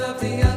of the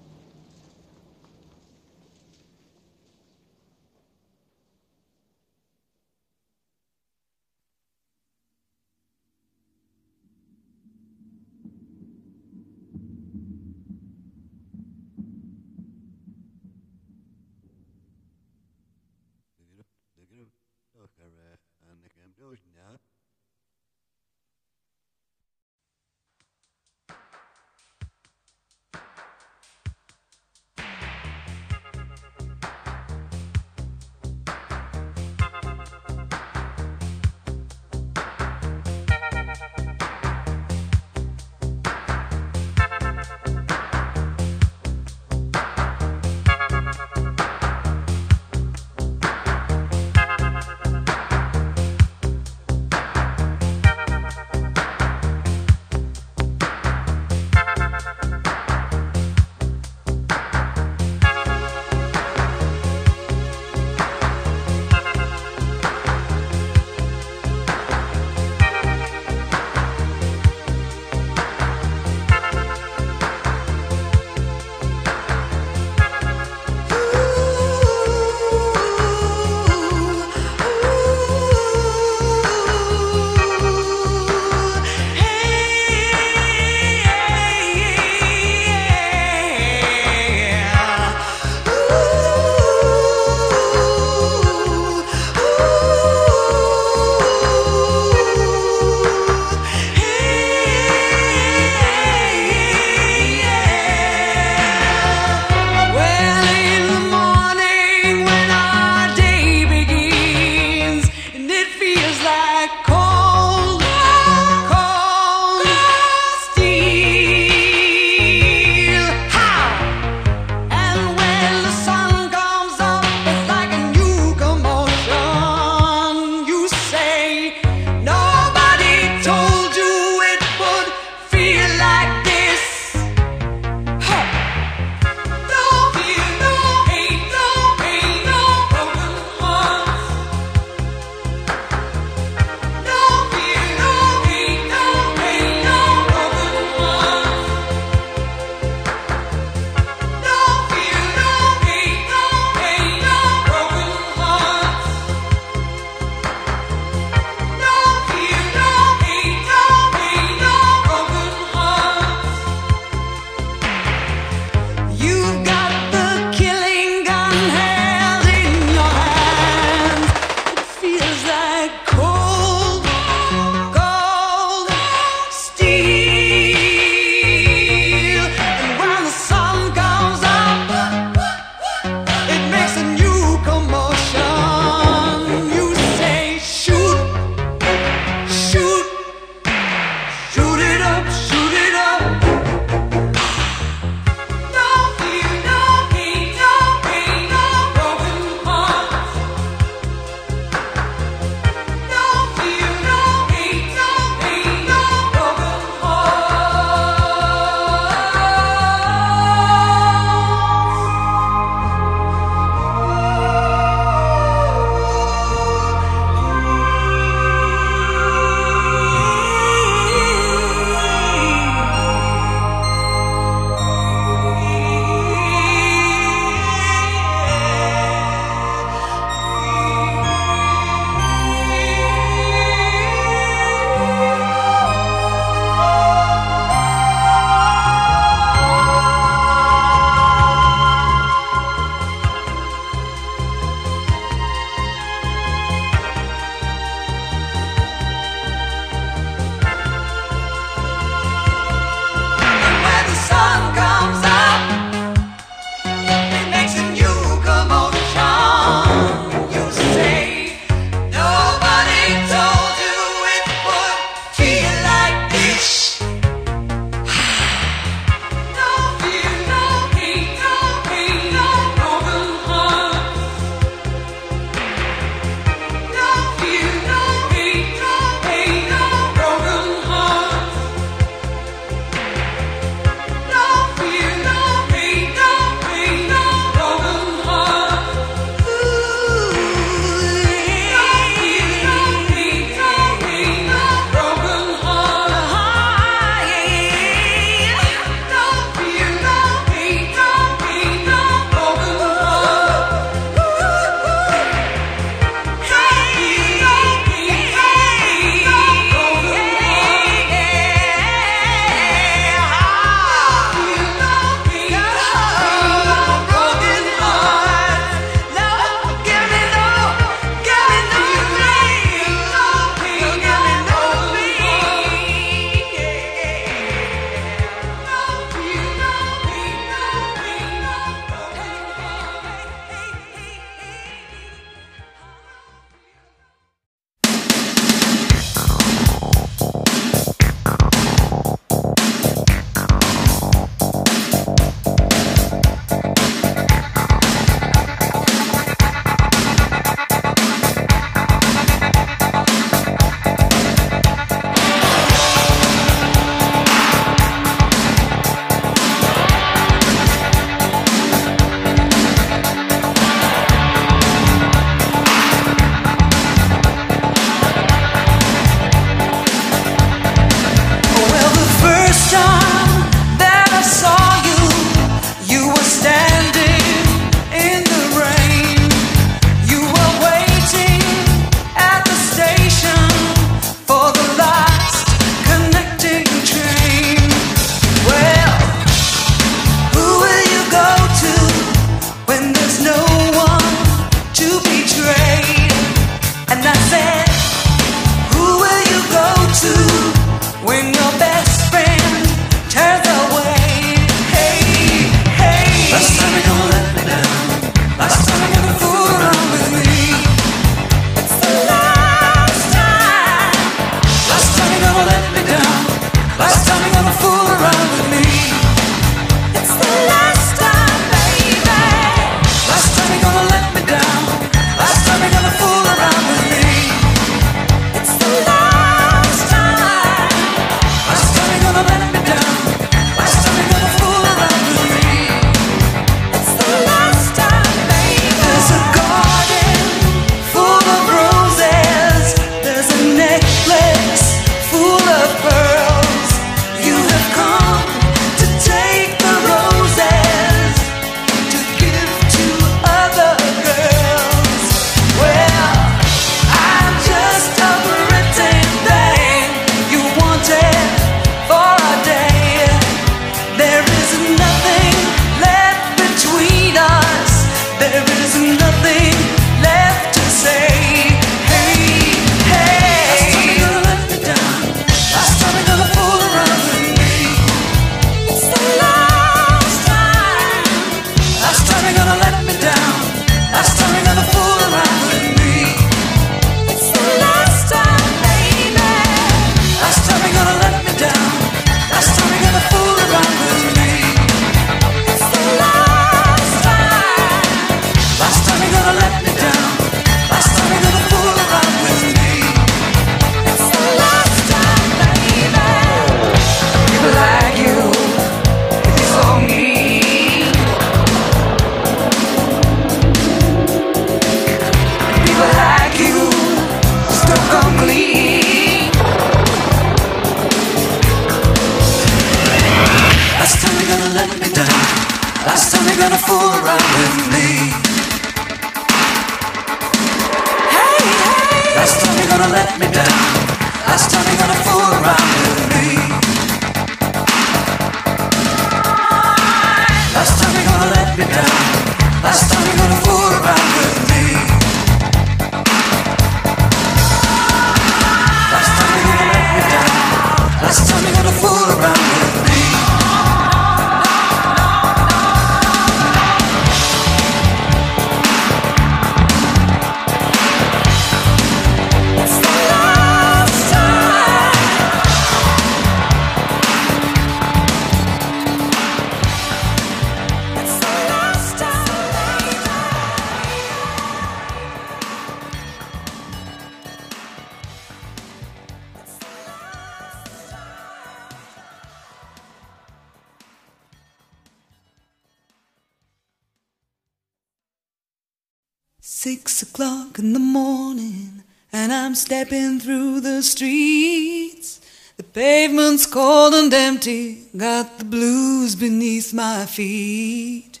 my feet.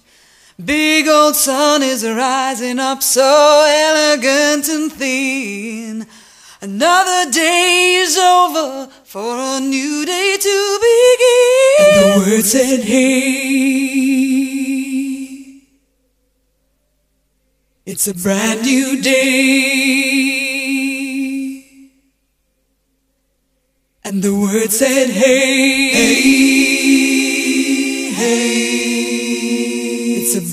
Big old sun is rising up so elegant and thin. Another day is over for a new day to begin. And the word said, hey. It's a brand new day. And the word said, hey, hey,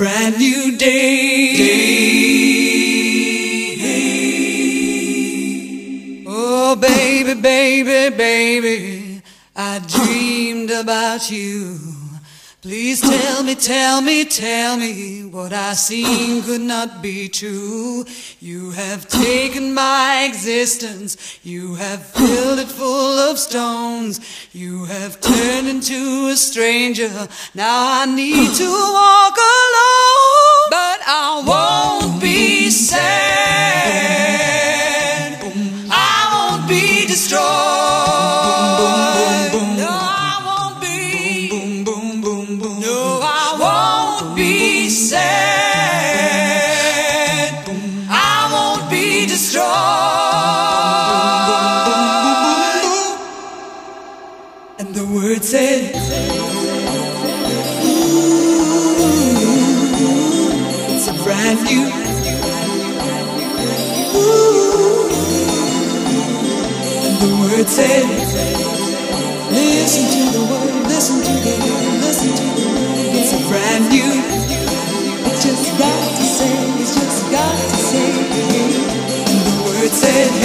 brand new day. day. Oh, baby, baby, baby, I dreamed about you. Please tell me, tell me, tell me what I seen could not be true. You have taken my existence, you have filled it full of stones, you have turned into a stranger. Now I need to walk alone, but I won't be sad. I won't be destroyed.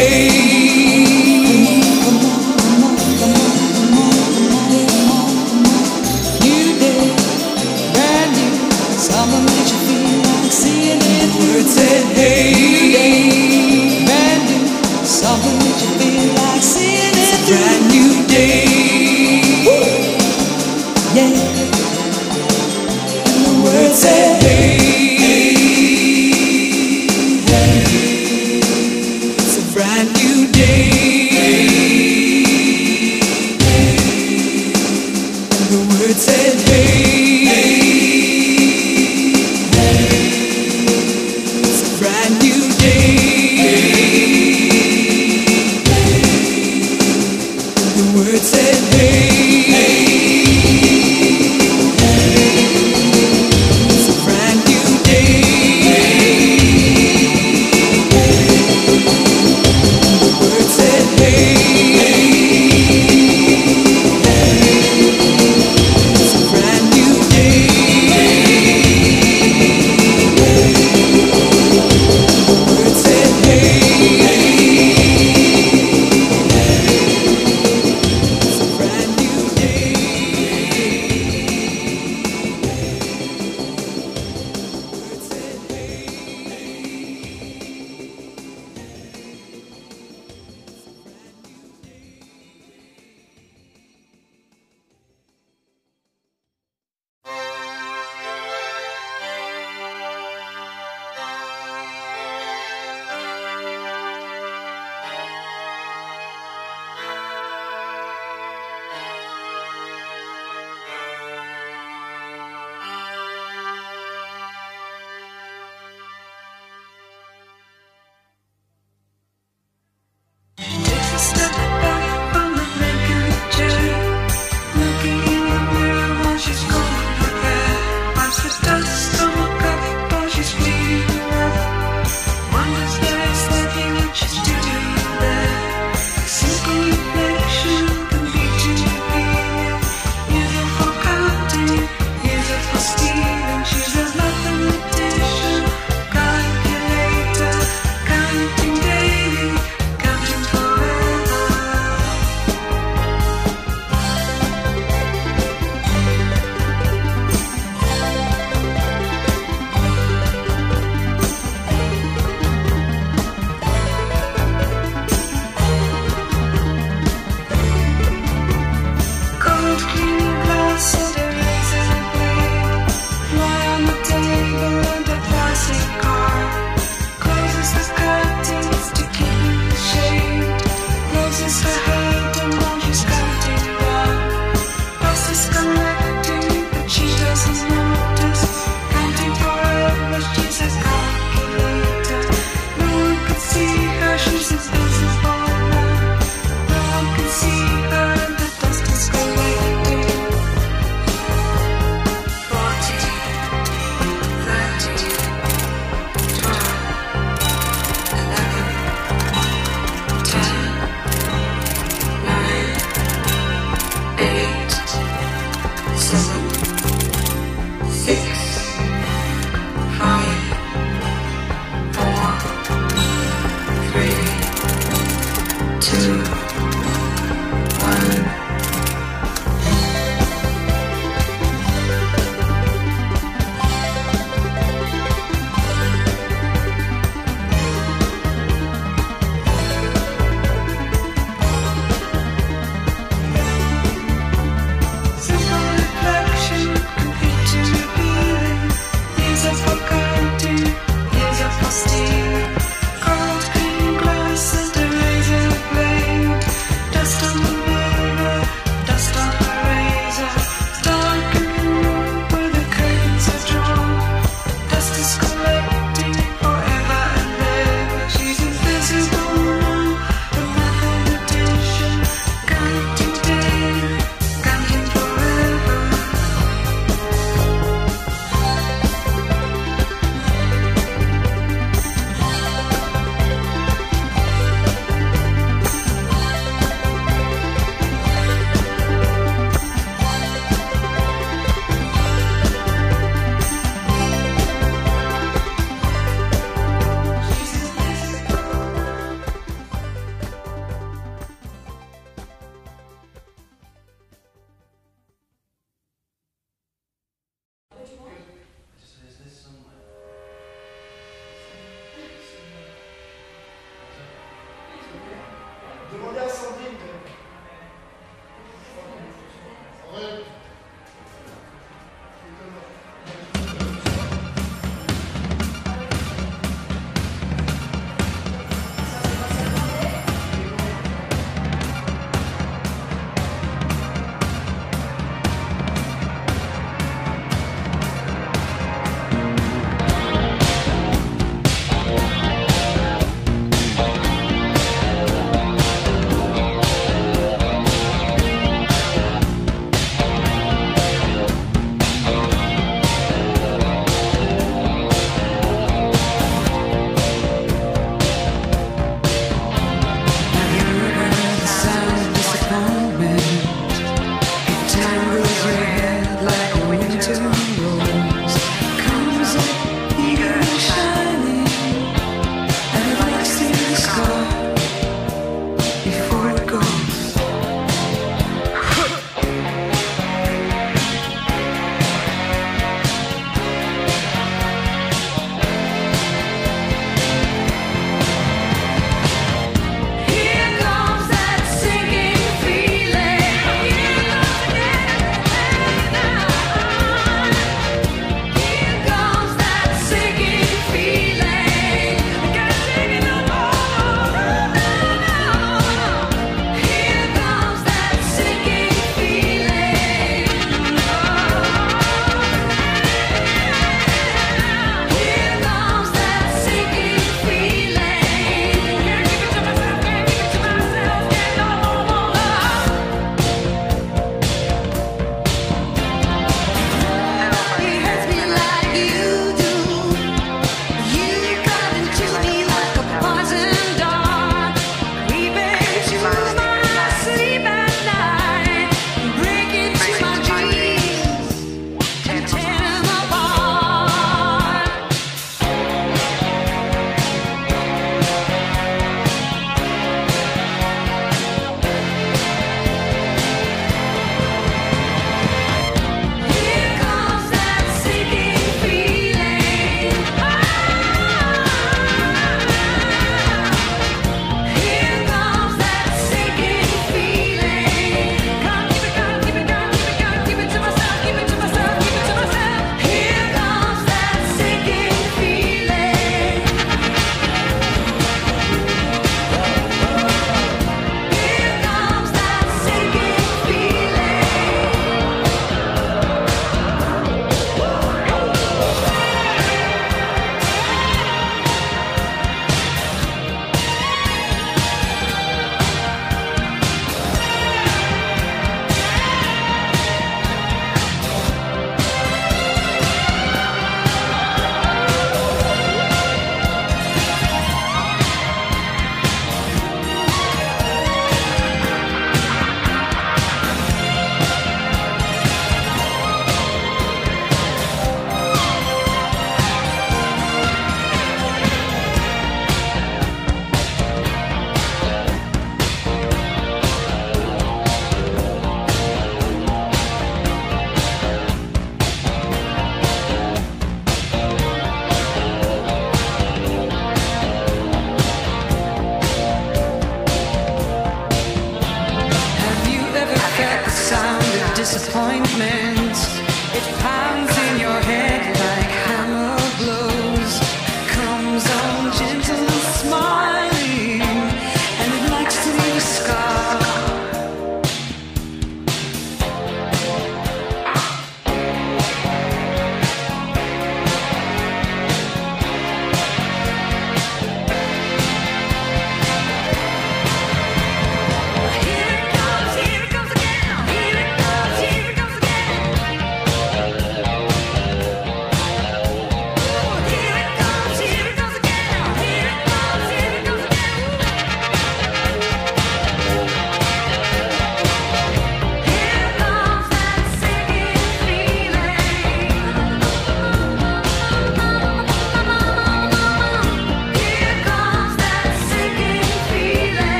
Said,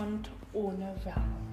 und ohne Werbung.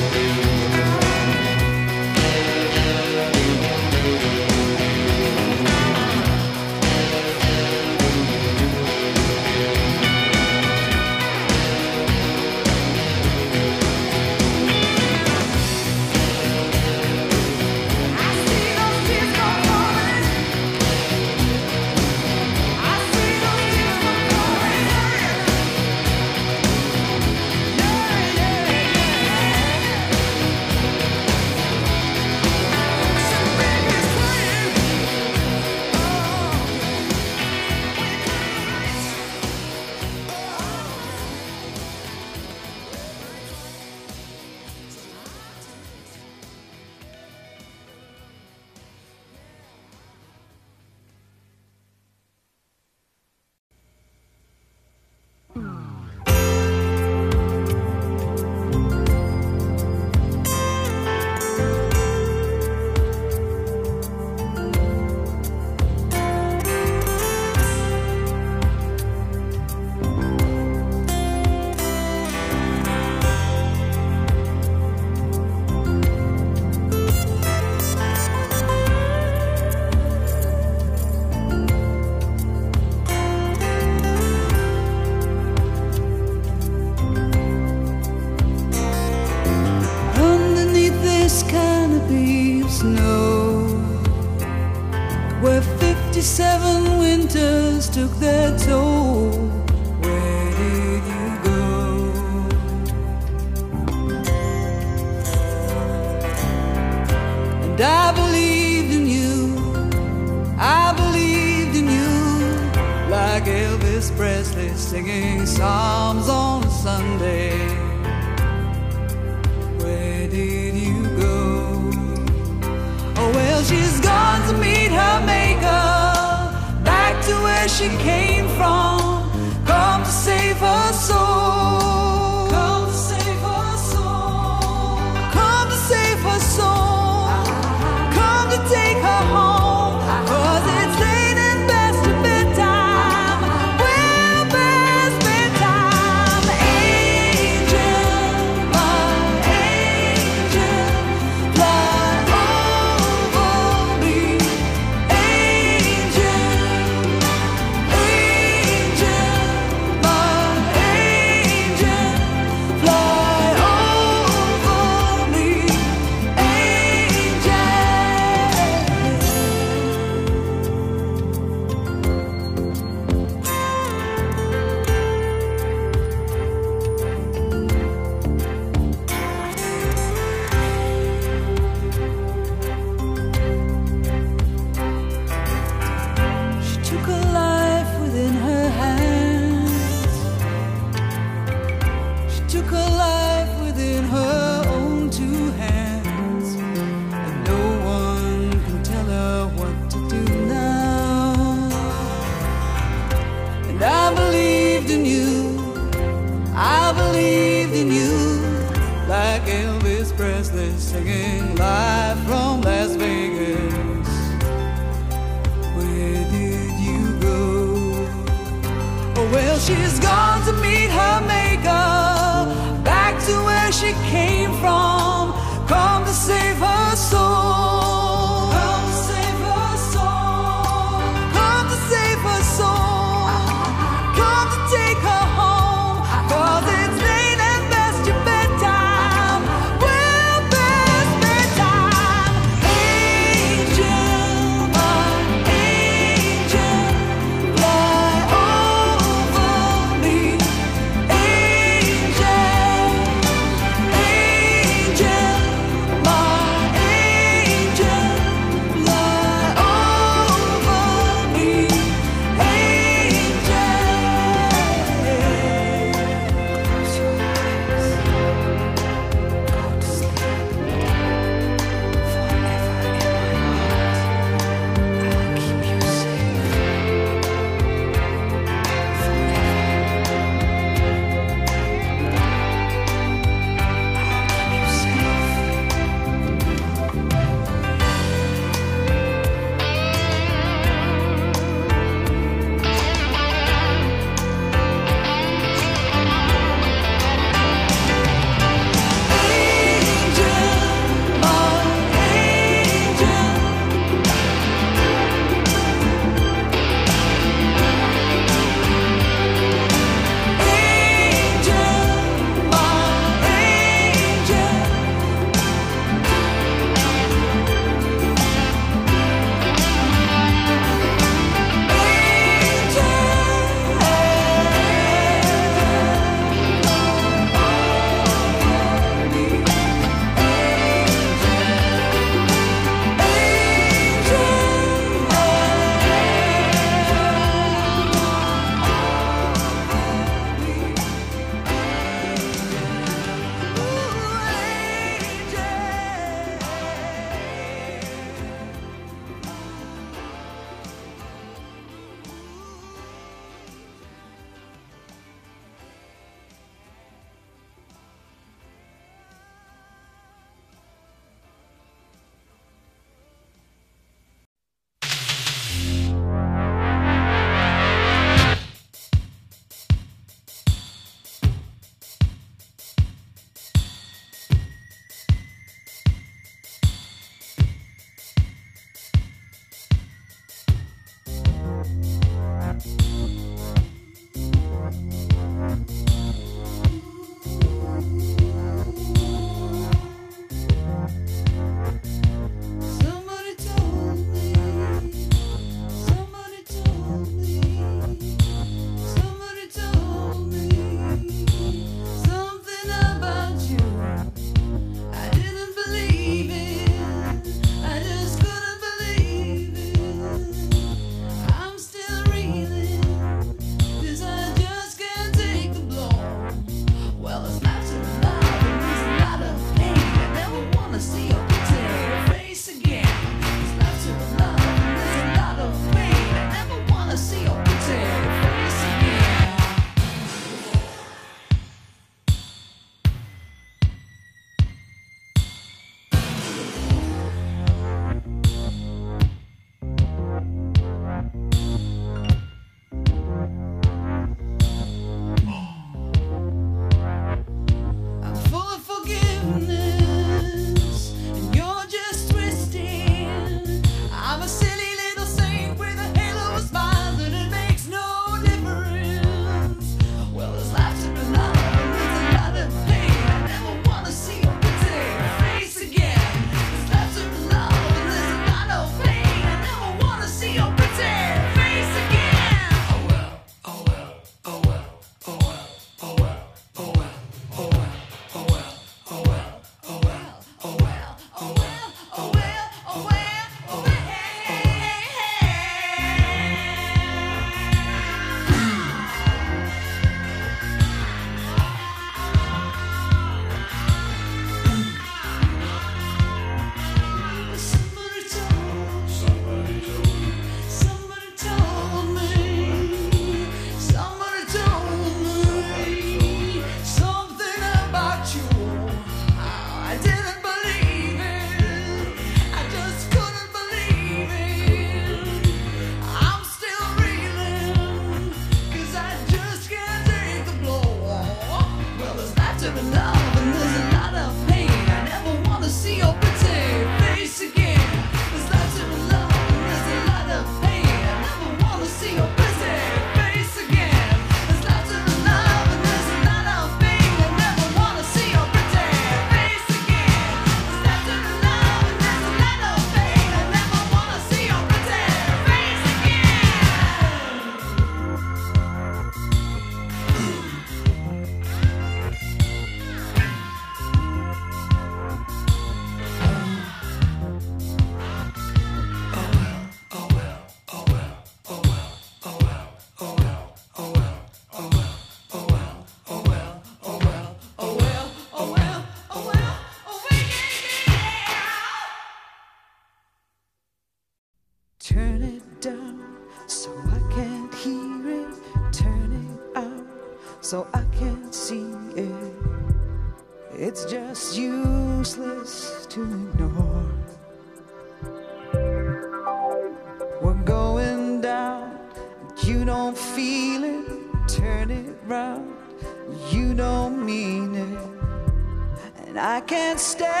Can't stand